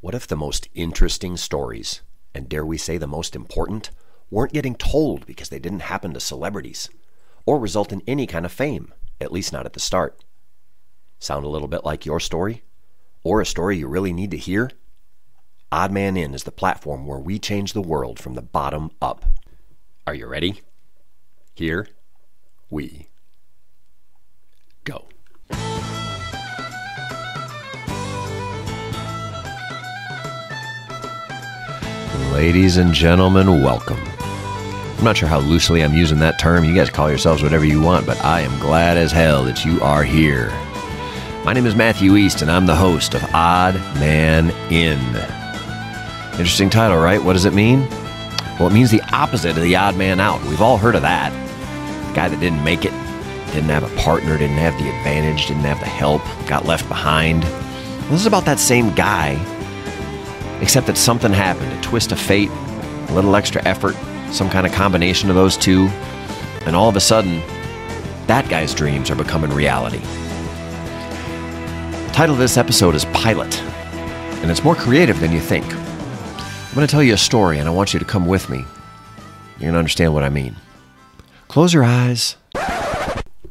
What if the most interesting stories, and dare we say the most important, weren't getting told because they didn't happen to celebrities or result in any kind of fame, at least not at the start? Sound a little bit like your story? Or a story you really need to hear? Odd Man In is the platform where we change the world from the bottom up. Are you ready? Here we go. Ladies and gentlemen, welcome. I'm not sure how loosely I'm using that term. You guys call yourselves whatever you want, but I am glad as hell that you are here. My name is Matthew East, and I'm the host of Odd Man In. Interesting title, right? What does it mean? Well, it means the opposite of the odd man out. We've all heard of that. The guy that didn't make it, didn't have a partner, didn't have the advantage, didn't have the help, got left behind. This is about that same guy, except that something happened a twist of fate, a little extra effort, some kind of combination of those two, and all of a sudden, that guy's dreams are becoming reality. The title of this episode is Pilot, and it's more creative than you think. I'm going to tell you a story, and I want you to come with me. You're going to understand what I mean. Close your eyes.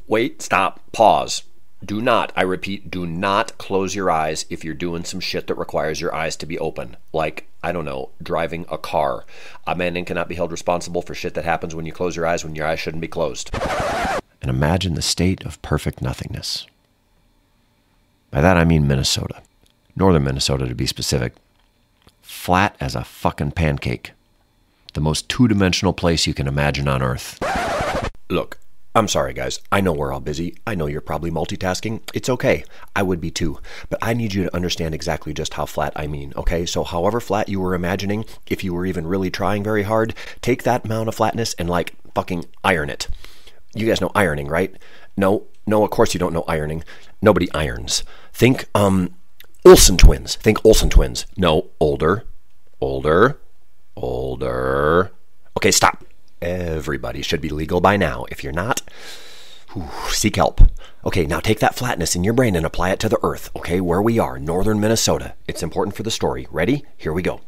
Wait, stop, pause. Do not, I repeat, do not close your eyes if you're doing some shit that requires your eyes to be open. Like, I don't know, driving a car. A man cannot be held responsible for shit that happens when you close your eyes when your eyes shouldn't be closed. And imagine the state of perfect nothingness. By that I mean Minnesota. Northern Minnesota to be specific. Flat as a fucking pancake. The most two dimensional place you can imagine on Earth. Look, I'm sorry, guys. I know we're all busy. I know you're probably multitasking. It's okay. I would be too. But I need you to understand exactly just how flat I mean, okay? So, however flat you were imagining, if you were even really trying very hard, take that amount of flatness and, like, fucking iron it. You guys know ironing, right? No, no, of course you don't know ironing. Nobody irons. Think, um, Olsen twins. Think Olsen twins. No, older, older, older. Okay, stop. Everybody should be legal by now. If you're not, whew, seek help. Okay, now take that flatness in your brain and apply it to the earth, okay, where we are, northern Minnesota. It's important for the story. Ready? Here we go.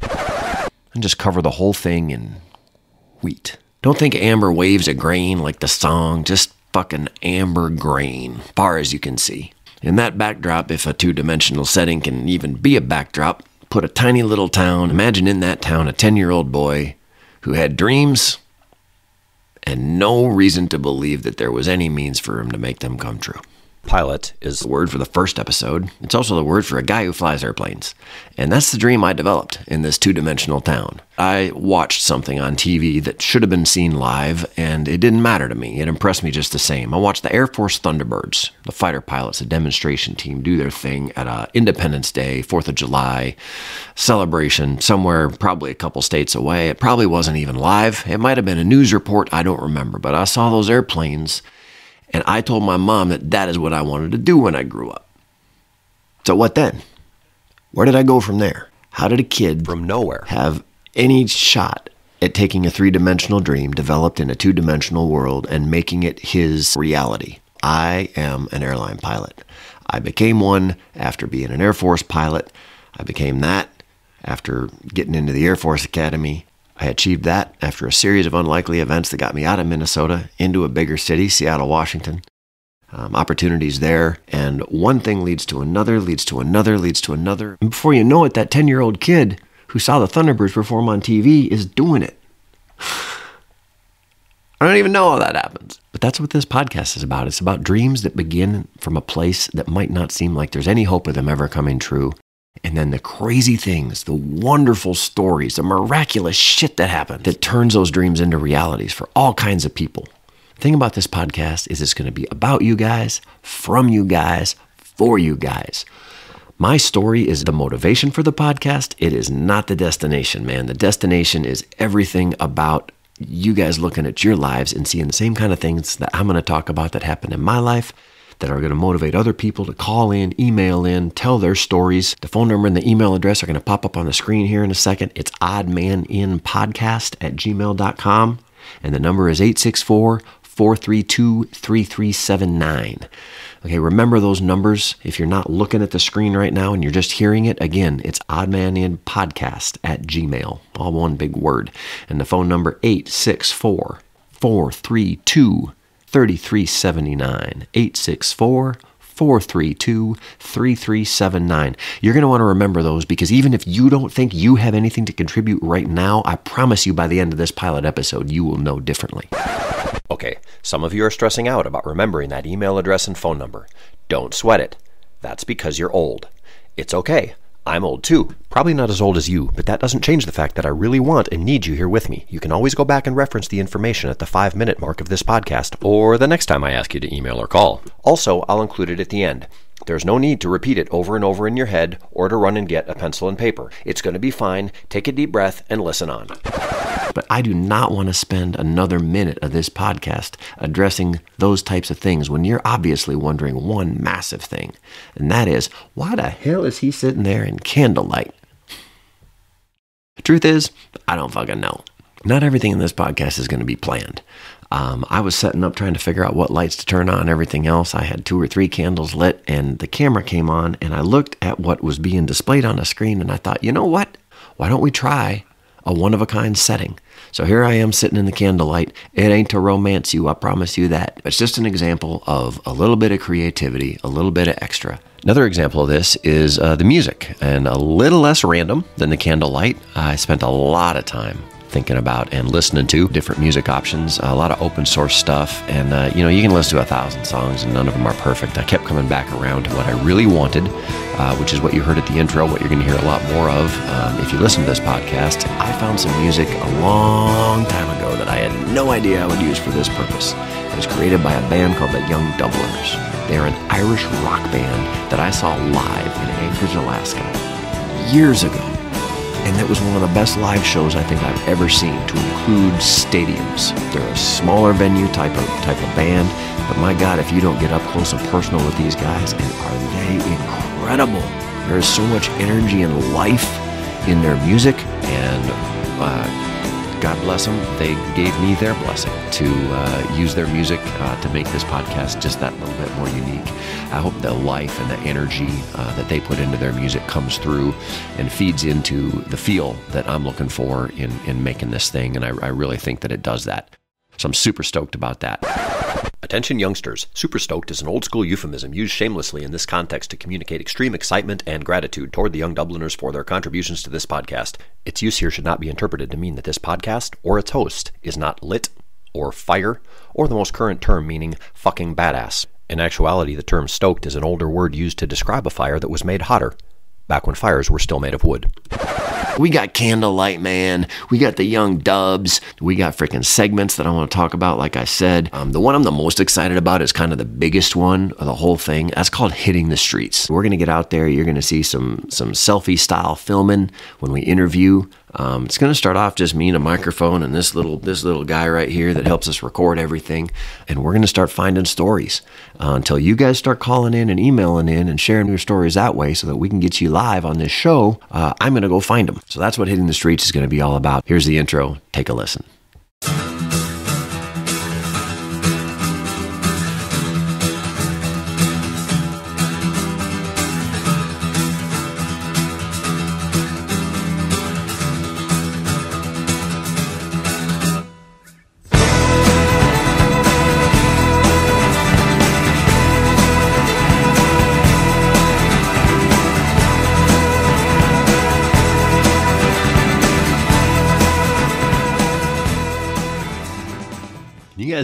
And just cover the whole thing in wheat. Don't think amber waves of grain like the song, just fucking amber grain, far as you can see. In that backdrop, if a two dimensional setting can even be a backdrop, put a tiny little town. Imagine in that town a 10 year old boy who had dreams and no reason to believe that there was any means for him to make them come true. Pilot is the word for the first episode. It's also the word for a guy who flies airplanes. And that's the dream I developed in this two dimensional town. I watched something on TV that should have been seen live, and it didn't matter to me. It impressed me just the same. I watched the Air Force Thunderbirds, the fighter pilots, a demonstration team, do their thing at a Independence Day, 4th of July celebration somewhere, probably a couple states away. It probably wasn't even live. It might have been a news report. I don't remember. But I saw those airplanes and I told my mom that that is what I wanted to do when I grew up. So what then? Where did I go from there? How did a kid from nowhere have any shot at taking a three dimensional dream developed in a two dimensional world and making it his reality? I am an airline pilot. I became one after being an Air Force pilot. I became that after getting into the Air Force Academy. I achieved that after a series of unlikely events that got me out of Minnesota into a bigger city, Seattle, Washington. Um, opportunities there, and one thing leads to another, leads to another, leads to another. And before you know it, that 10 year old kid who saw the Thunderbirds perform on TV is doing it. I don't even know how that happens. But that's what this podcast is about. It's about dreams that begin from a place that might not seem like there's any hope of them ever coming true. And then the crazy things, the wonderful stories, the miraculous shit that happens that turns those dreams into realities for all kinds of people. The thing about this podcast is it's going to be about you guys, from you guys, for you guys. My story is the motivation for the podcast. It is not the destination, man. The destination is everything about you guys looking at your lives and seeing the same kind of things that I'm going to talk about that happened in my life that are going to motivate other people to call in, email in, tell their stories. The phone number and the email address are going to pop up on the screen here in a second. It's oddmaninpodcast at gmail.com. And the number is 864 432 3379. Okay, remember those numbers. If you're not looking at the screen right now and you're just hearing it, again, it's oddmaninpodcast at gmail, all one big word. And the phone number 864 432 3379. 864 432 3379. You're going to want to remember those because even if you don't think you have anything to contribute right now, I promise you by the end of this pilot episode, you will know differently. Okay, some of you are stressing out about remembering that email address and phone number. Don't sweat it. That's because you're old. It's okay. I'm old too. Probably not as old as you, but that doesn't change the fact that I really want and need you here with me. You can always go back and reference the information at the five minute mark of this podcast, or the next time I ask you to email or call. Also, I'll include it at the end. There's no need to repeat it over and over in your head or to run and get a pencil and paper. It's going to be fine. Take a deep breath and listen on. But I do not want to spend another minute of this podcast addressing those types of things when you're obviously wondering one massive thing, and that is why the hell is he sitting there in candlelight? The Truth is, I don't fucking know. Not everything in this podcast is going to be planned. Um, I was setting up trying to figure out what lights to turn on, everything else. I had two or three candles lit, and the camera came on, and I looked at what was being displayed on the screen, and I thought, you know what? Why don't we try a one of a kind setting? So here I am sitting in the candlelight. It ain't to romance you, I promise you that. It's just an example of a little bit of creativity, a little bit of extra. Another example of this is uh, the music, and a little less random than the candlelight. I spent a lot of time thinking about and listening to different music options, a lot of open source stuff. And, uh, you know, you can listen to a thousand songs and none of them are perfect. I kept coming back around to what I really wanted, uh, which is what you heard at the intro, what you're going to hear a lot more of um, if you listen to this podcast. I found some music a long time ago that I had no idea I would use for this purpose. It was created by a band called the Young Dubliners. They're an Irish rock band that I saw live in Anchorage, Alaska years ago and it was one of the best live shows I think I've ever seen to include stadiums. They're a smaller venue type of type of band, but my God, if you don't get up close and personal with these guys, and are they incredible? There is so much energy and life in their music, and uh, God bless them, they gave me their blessing to uh, use their music uh, to make this podcast just that little bit more unique. I hope the life and the energy uh, that they put into their music comes through and feeds into the feel that I'm looking for in, in making this thing. And I, I really think that it does that. So I'm super stoked about that. Attention youngsters, super stoked is an old school euphemism used shamelessly in this context to communicate extreme excitement and gratitude toward the young Dubliners for their contributions to this podcast. Its use here should not be interpreted to mean that this podcast or its host is not lit or fire or the most current term meaning fucking badass. In actuality, the term stoked is an older word used to describe a fire that was made hotter, back when fires were still made of wood. We got Candlelight Man. We got the Young Dubs. We got freaking segments that I want to talk about, like I said. Um, the one I'm the most excited about is kind of the biggest one of the whole thing. That's called Hitting the Streets. We're to get out there. You're to see some, some selfie style filming when we interview. Um, it's going to start off just me and a microphone and this little this little guy right here that helps us record everything, and we're going to start finding stories uh, until you guys start calling in and emailing in and sharing your stories that way, so that we can get you live on this show. Uh, I'm going to go find them. So that's what hitting the streets is going to be all about. Here's the intro. Take a listen.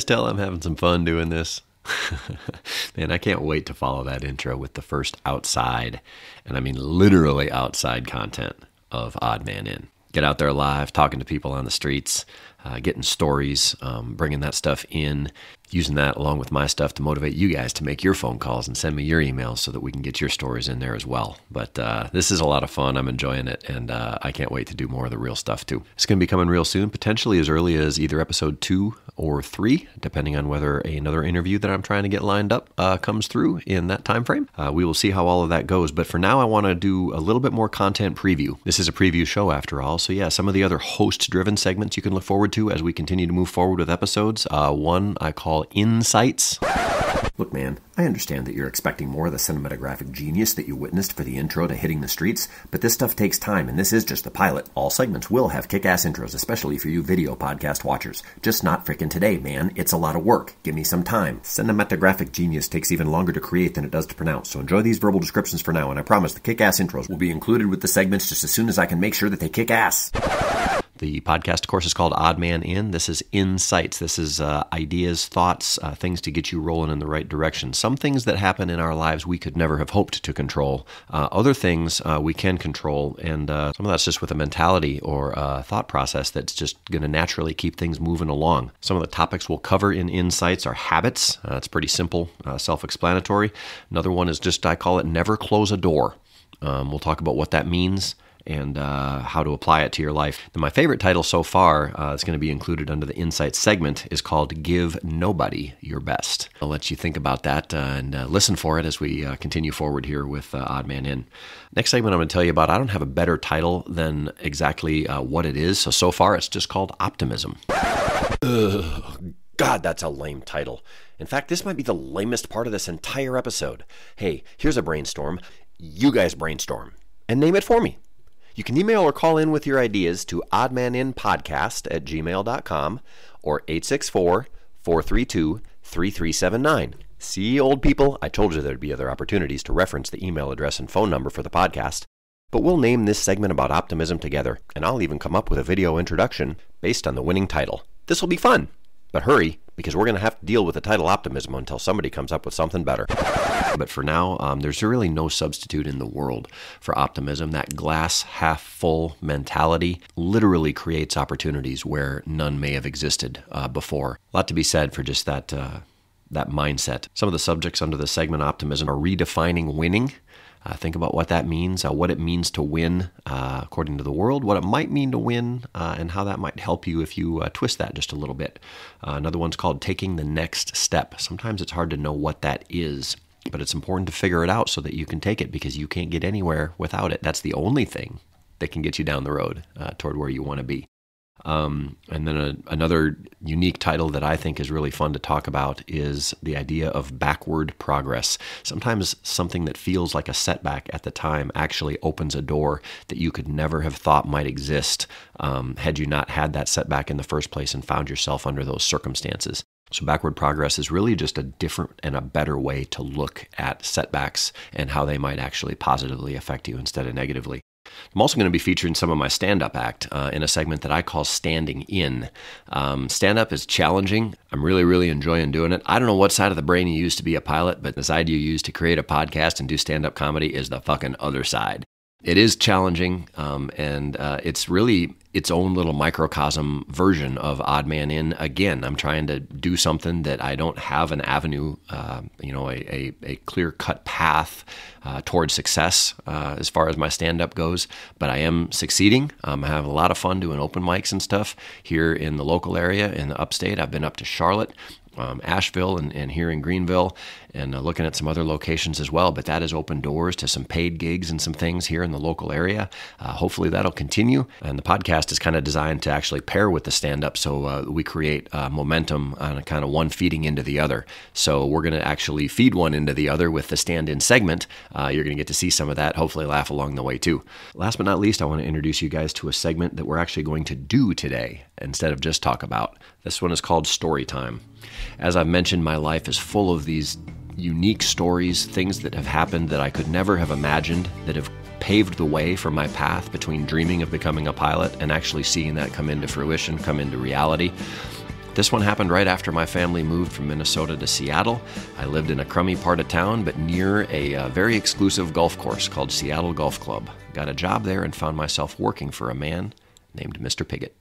Tell I'm having some fun doing this. Man, I can't wait to follow that intro with the first outside, and I mean literally outside content of Odd Man In. Get out there live, talking to people on the streets, uh, getting stories, um, bringing that stuff in, using that along with my stuff to motivate you guys to make your phone calls and send me your emails so that we can get your stories in there as well. But uh, this is a lot of fun. I'm enjoying it, and uh, I can't wait to do more of the real stuff too. It's going to be coming real soon, potentially as early as either episode two or three, depending on whether another interview that I'm trying to get lined up uh, comes through in that time frame. Uh, we will see how all of that goes. But for now, I want to do a little bit more content preview. This is a preview show after all, so yeah, some of the other host-driven segments you can look forward to as we continue to move forward with episodes. Uh, one I call Insights. Look, man, I understand that you're expecting more of the cinematographic genius that you witnessed for the intro to Hitting the Streets, but this stuff takes time, and this is just the pilot. All segments will have kick ass intros, especially for you video podcast watchers. Just not frickin' today, man. It's a lot of work. Give me some time. Cinematographic genius takes even longer to create than it does to pronounce, so enjoy these verbal descriptions for now, and I promise the kick ass intros will be included with the segments just as soon as I can make sure that they kick ass. The podcast, course, is called Odd Man In. This is insights. This is uh, ideas, thoughts, uh, things to get you rolling in the right direction. Some things that happen in our lives we could never have hoped to control. Uh, other things uh, we can control, and uh, some of that's just with a mentality or a thought process that's just going to naturally keep things moving along. Some of the topics we'll cover in insights are habits. Uh, it's pretty simple, self-explanatory. Another one is just I call it never close a door. Um, we'll talk about what that means and uh, how to apply it to your life. And my favorite title so far, uh, that's going to be included under the Insights segment, is called Give Nobody Your Best. I'll let you think about that uh, and uh, listen for it as we uh, continue forward here with uh, Odd Man In. Next segment I'm going to tell you about, I don't have a better title than exactly what it is. So, so far, it's just called Optimism. Ugh, God, that's a lame title. In fact, this might be the lamest part of this entire episode. Hey, here's a brainstorm. You guys brainstorm and name it for me. You can email or call in with your ideas to oddmaninpodcast at gmail.com or 864 432 3379. See, old people, I told you there'd be other opportunities to reference the email address and phone number for the podcast. But we'll name this segment about optimism together, and I'll even come up with a video introduction based on the winning title. This will be fun. But hurry, because we're going to have to deal with the title optimism until somebody comes up with something better. But for now, um, there's really no substitute in the world for optimism. That glass half full mentality literally creates opportunities where none may have existed uh, before. A lot to be said for just that. Uh, that mindset. Some of the subjects under the segment optimism are redefining winning uh, think about what that means, uh, what it means to win uh, according to the world, what it might mean to win, uh, and how that might help you if you uh, twist that just a little bit. Uh, another one's called taking the next step. Sometimes it's hard to know what that is, but it's important to figure it out so that you can take it because you can't get anywhere without it. That's the only thing that can get you down the road toward where you want to be. Um, and then a, another unique title that I think is really fun to talk about is the idea of backward progress. Sometimes something that feels like a setback at the time actually opens a door that you could never have thought might exist um, had you not had that setback in the first place and found yourself under those circumstances. So, backward progress is really just a different and a better way to look at setbacks and how they might actually positively affect you instead of negatively. I'm also going to be featuring some of my stand up act uh, in a segment that I call Standing In. Um, stand up is challenging. I'm really, really enjoying doing it. I don't know what side of the brain you use to be a pilot, but the side you use to create a podcast and do stand up comedy is the fucking other side. It is challenging, um, and uh, it's really its own little microcosm version of Odd Man In. Again, I'm trying to do something that I don't have an avenue, uh, you know, a, a, a clear cut path uh, towards success uh, as far as my stand up goes, but I am succeeding. Um, I have a lot of fun doing open mics and stuff here in the local area in the upstate. I've been up to Charlotte um, Asheville and, and, here in Greenville, and uh, looking at some other locations as well. But that has opened doors to some paid gigs and some things here in the local area. Uh, hopefully that'll continue. And the podcast is kind of designed to actually pair with the stand up, so uh, we create uh, momentum on kind of one feeding into the other. So we're going to actually feed one into the other with the stand in segment. Uh, you're going to get to see some of that. Hopefully, laugh along the way too. Last but not least, I want to introduce you guys to a segment that we're actually going to do today instead of just talk about. This one is called Story Time. As I've mentioned, my life is full of these unique stories, things that have happened that I could never have imagined, that have paved the way for my path between dreaming of becoming a pilot and actually seeing that come into fruition, come into reality. This one happened right after my family moved from Minnesota to Seattle. I lived in a crummy part of town, but near a uh, very exclusive golf course called Seattle Golf Club. Got a job there and found myself working for a man named Mr. Pigott.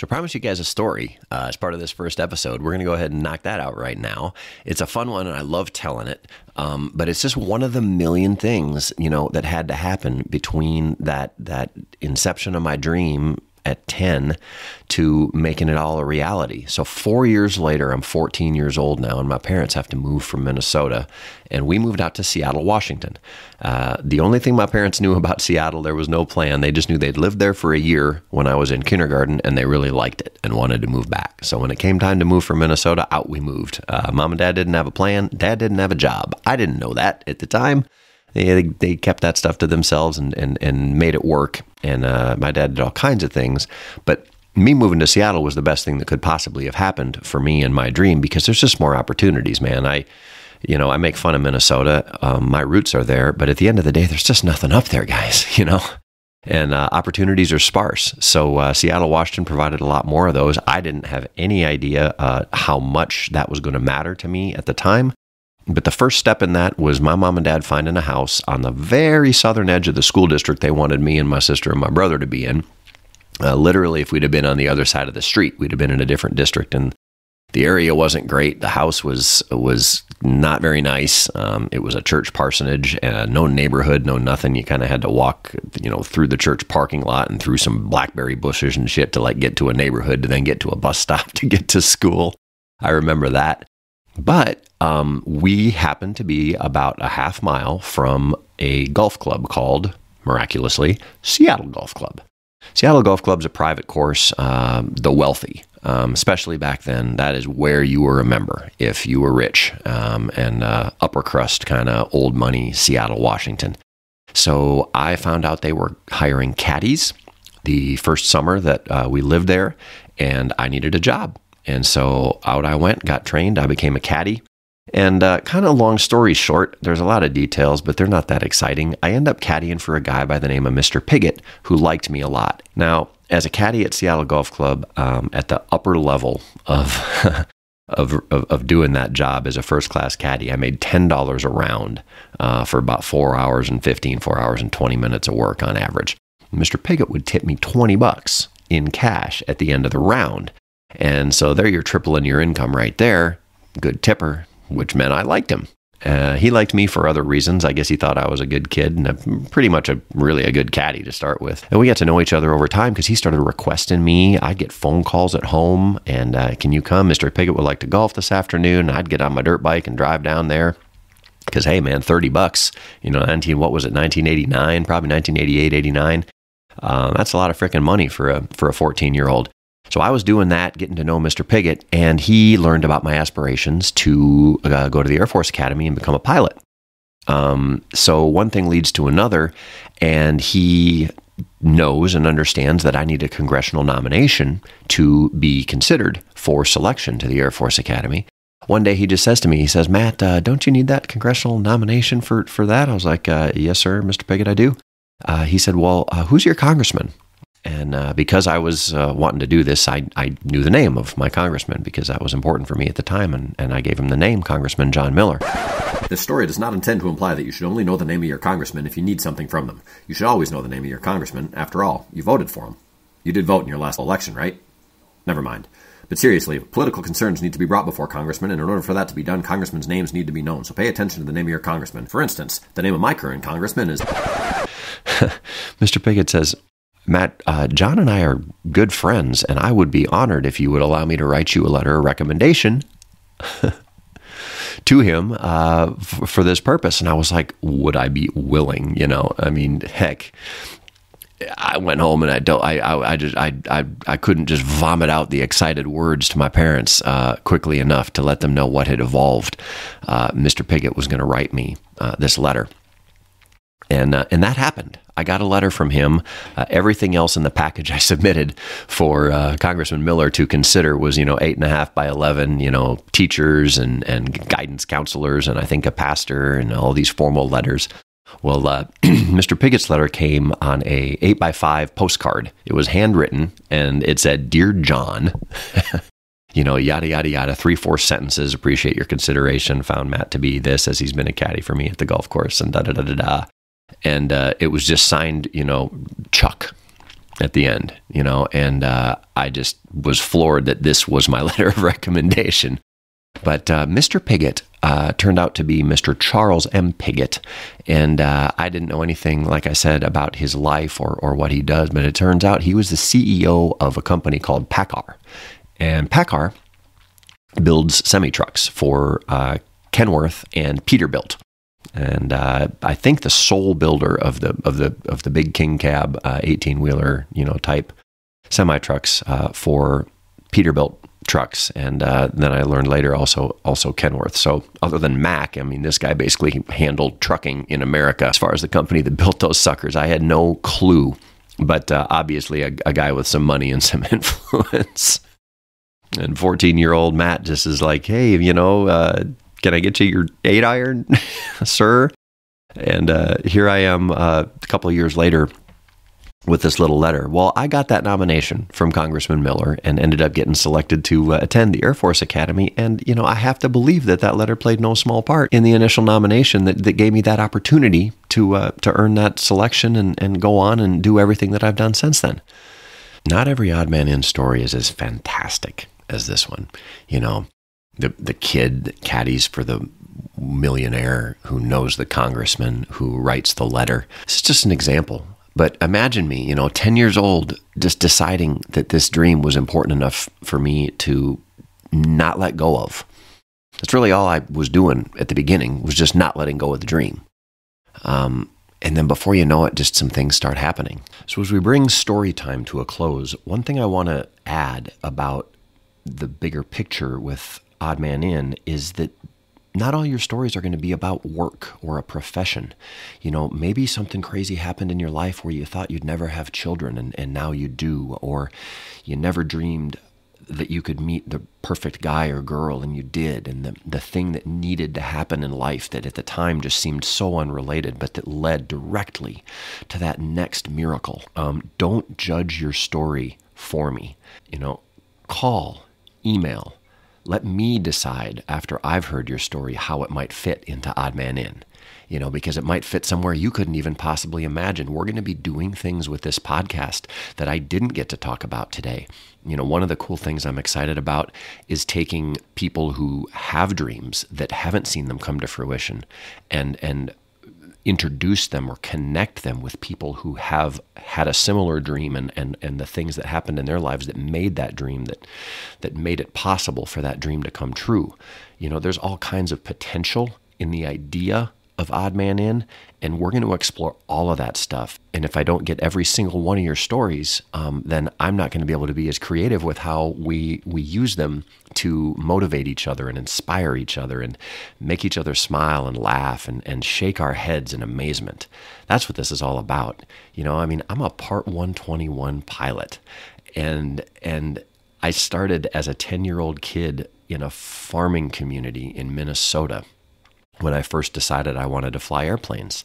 So I promise you guys a story uh, as part of this first episode. We're going to go ahead and knock that out right now. It's a fun one, and I love telling it. Um, but it's just one of the million things, you know, that had to happen between that that inception of my dream at 10 to making it all a reality. So, four years later, I'm 14 years old now, and my parents have to move from Minnesota. And we moved out to Seattle, Washington. Uh, the only thing my parents knew about Seattle, there was no plan. They just knew they'd lived there for a year when I was in kindergarten, and they really liked it and wanted to move back. So, when it came time to move from Minnesota, out we moved. Uh, Mom and dad didn't have a plan, dad didn't have a job. I didn't know that at the time they, they kept that stuff to themselves and, and, and made it work. And uh, my dad did all kinds of things. But me moving to Seattle was the best thing that could possibly have happened for me and my dream because there's just more opportunities, man. I, you know, I make fun of Minnesota. Um, my roots are there, but at the end of the day, there's just nothing up there, guys. You know, and uh, opportunities are sparse. So uh, Seattle, Washington provided a lot more of those. I didn't have any idea uh, how much that was going to matter to me at the time. But the first step in that was my mom and dad finding a house on the very southern edge of the school district they wanted me and my sister and my brother to be in. Uh, literally, if we'd have been on the other side of the street, we'd have been in a different district. And the area wasn't great. The house was was not very nice. Um, it was a church parsonage, uh, no neighborhood, no nothing. You kind of had to walk, you know, through the church parking lot and through some blackberry bushes and shit to like get to a neighborhood to then get to a bus stop to get to school. I remember that. But um, we happened to be about a half mile from a golf club called, miraculously, Seattle Golf Club. Seattle Golf Club's a private course, um, the wealthy, um, especially back then. That is where you were a member if you were rich um, and uh, upper crust kind of old money, Seattle, Washington. So I found out they were hiring caddies the first summer that uh, we lived there, and I needed a job. And so out I went, got trained. I became a caddy. And uh, kind of long story short, there's a lot of details, but they're not that exciting. I end up caddying for a guy by the name of Mr. Pigott, who liked me a lot. Now, as a caddy at Seattle Golf Club, um, at the upper level of, of, of, of, doing that job as a first class caddy, I made $10 a round uh, for about four hours and 15, four hours and 20 minutes of work on average. Mr. Pigott would tip me 20 bucks in cash at the end of the round. And so there you're tripling your income right there. Good tipper, which meant I liked him. Uh, he liked me for other reasons. I guess he thought I was a good kid and a, pretty much a really a good caddy to start with. And we got to know each other over time because he started requesting me. I'd get phone calls at home and uh, can you come? Mr. Pigott would like to golf this afternoon. I'd get on my dirt bike and drive down there because hey man, thirty bucks. You know, nineteen what was it? Nineteen eighty nine, probably 1988, 89. Uh, that's a lot of freaking money for a for a fourteen year old. So I was doing that, getting to know Mr. Pigott, and he learned about my aspirations to uh, go to the Air Force Academy and become a pilot. Um, so one thing leads to another, and he knows and understands that I need a congressional nomination to be considered for selection to the Air Force Academy. One day he just says to me, he says, Matt, uh, don't you need that congressional nomination for, for that? I was like, uh, yes, sir, Mr. Pigott, I do. Uh, he said, well, uh, who's your congressman? And uh, because I was uh, wanting to do this, I, I knew the name of my congressman because that was important for me at the time, and, and I gave him the name Congressman John Miller. This story does not intend to imply that you should only know the name of your congressman if you need something from them. You should always know the name of your congressman. After all, you voted for him. You did vote in your last election, right? Never mind. But seriously, political concerns need to be brought before congressmen, and in order for that to be done, congressmen's names need to be known. So pay attention to the name of your congressman. For instance, the name of my current congressman is. Mr. Pigott says, Matt, uh, John and I are good friends, and I would be honored if you would allow me to write you a letter of recommendation to him uh, f- for this purpose. And I was like, would I be willing? You know, I mean, heck. I went home and I don't. I, I, I just I, I I couldn't just vomit out the excited words to my parents uh, quickly enough to let them know what had evolved. Uh, Mr. Pigott was going to write me uh, this letter, and uh, and that happened. I got a letter from him. Uh, everything else in the package I submitted for uh, Congressman Miller to consider was, you know, eight and a half by 11, you know, teachers and, and guidance counselors, and I think a pastor and all these formal letters. Well, uh, Mr. Pigott's letter came on a eight by five postcard. It was handwritten and it said, "Dear John." you know, yada yada yada, three four sentences. Appreciate your consideration. Found Matt to be this as he's been a caddy for me at the golf course, and da da da da da and uh, it was just signed, you know, Chuck at the end, you know, and uh, I just was floored that this was my letter of recommendation. But uh, Mr. Pigott uh, turned out to be Mr. Charles M. Pigott. And uh, I didn't know anything, like I said, about his life or, or what he does, but it turns out he was the CEO of a company called PACCAR. And PACCAR builds semi trucks for uh, Kenworth and Peterbilt. And uh, I think the sole builder of the of the of the big king cab eighteen wheeler you know type semi trucks uh, for Peterbilt trucks, and uh, then I learned later also also Kenworth. So other than Mack, I mean, this guy basically handled trucking in America as far as the company that built those suckers. I had no clue, but uh, obviously a, a, guy with some money and some influence. And 14 year old Matt just is like, hey, you know, uh, can I get you your eight iron, sir? And uh, here I am uh, a couple of years later with this little letter. Well, I got that nomination from Congressman Miller and ended up getting selected to uh, attend the Air Force Academy. And, you know, I have to believe that that letter played no small part in the initial nomination that, that gave me that opportunity to, uh, to earn that selection and, and go on and do everything that I've done since then. Not every Odd Man In story is as fantastic as this one. You know, the, the kid that caddies for the millionaire who knows the congressman who writes the letter. It's just an example but imagine me, you know, 10 years old, just deciding that this dream was important enough for me to not let go of. That's really all I was doing at the beginning, was just not letting go of the dream. Um, and then before you know it, just some things start happening. So as we bring story time to a close, one thing I want to add about the bigger picture with Odd Man In is that not all your stories are going to be about work or a profession. You know, maybe something crazy happened in your life where you thought you'd never have children and, and now you do, or you never dreamed that you could meet the perfect guy or girl and you did, and the, the thing that needed to happen in life that at the time just seemed so unrelated, but that led directly to that next miracle. Um, don't judge your story for me. You know, call, email, let me decide after I've heard your story how it might fit into Odd Man In. You know, because it might fit somewhere you couldn't even possibly imagine. We're going to be doing things with this podcast that I didn't get to talk about today. You know, one of the cool things I'm excited about is taking people who have dreams that haven't seen them come to fruition and and introduce them or connect them with people who have had a similar dream and, and, and the things that happened in their lives that made that dream that that made it possible for that dream to come true. You know, there's all kinds of potential in the idea of Odd Man In, and we're going to explore all of that stuff. And if I don't get every single one of your stories, um, then I'm not going to be able to be as creative with how we we use them to motivate each other and inspire each other and make each other smile and laugh and, and shake our heads in amazement. That's what this is all about. You know, I mean, I'm a Part 121 pilot, and and I started as a 10 year old kid in a farming community in Minnesota when I first decided I wanted to fly airplanes.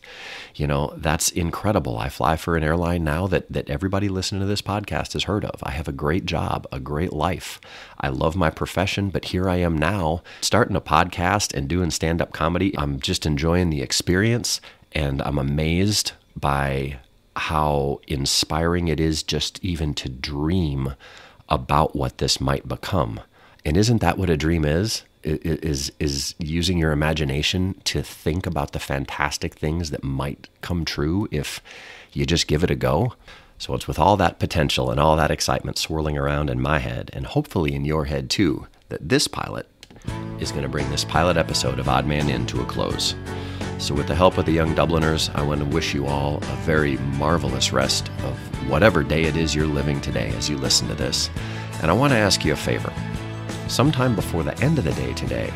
You know, that's incredible. I fly for an airline now that, that everybody listening to this podcast has heard of. I have a great job, a great life. I love my profession, but here I am now starting a podcast and doing stand up comedy. I'm just enjoying the experience and I'm amazed by how inspiring it is just even to dream about what this might become. And isn't that what a dream is? Is is using your imagination to think about the fantastic things that might come true if you just give it a go. So it's with all that potential and all that excitement swirling around in my head and hopefully in your head too that this pilot is going to bring this pilot episode of Odd Man In to a close. So, with the help of the young Dubliners, I want to wish you all a very marvelous rest of whatever day it is you're living today as you listen to this. And I want to ask you a favor sometime before the end of the day today,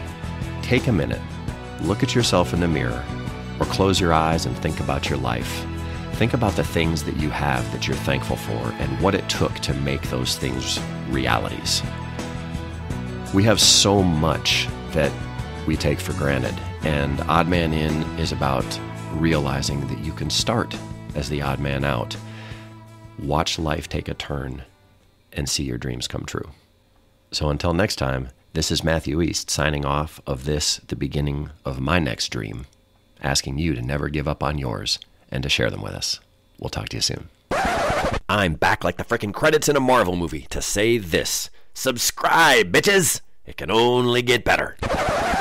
take a minute, look at yourself in the mirror, or close your eyes and think about your life. Think about the things that you have that you're thankful for and what it took to make those things realities. We have so much that we take for granted, and Odd Man In is about realizing that you can start as the odd man out, watch life take a turn, and see your dreams come true. So until next time, this is Matthew East signing off of this, the beginning of my next dream, asking you to never give up on yours and to share them with us. We'll talk to you soon. I'm back like the freaking credits in a Marvel movie to say this Subscribe, bitches! It can only get better.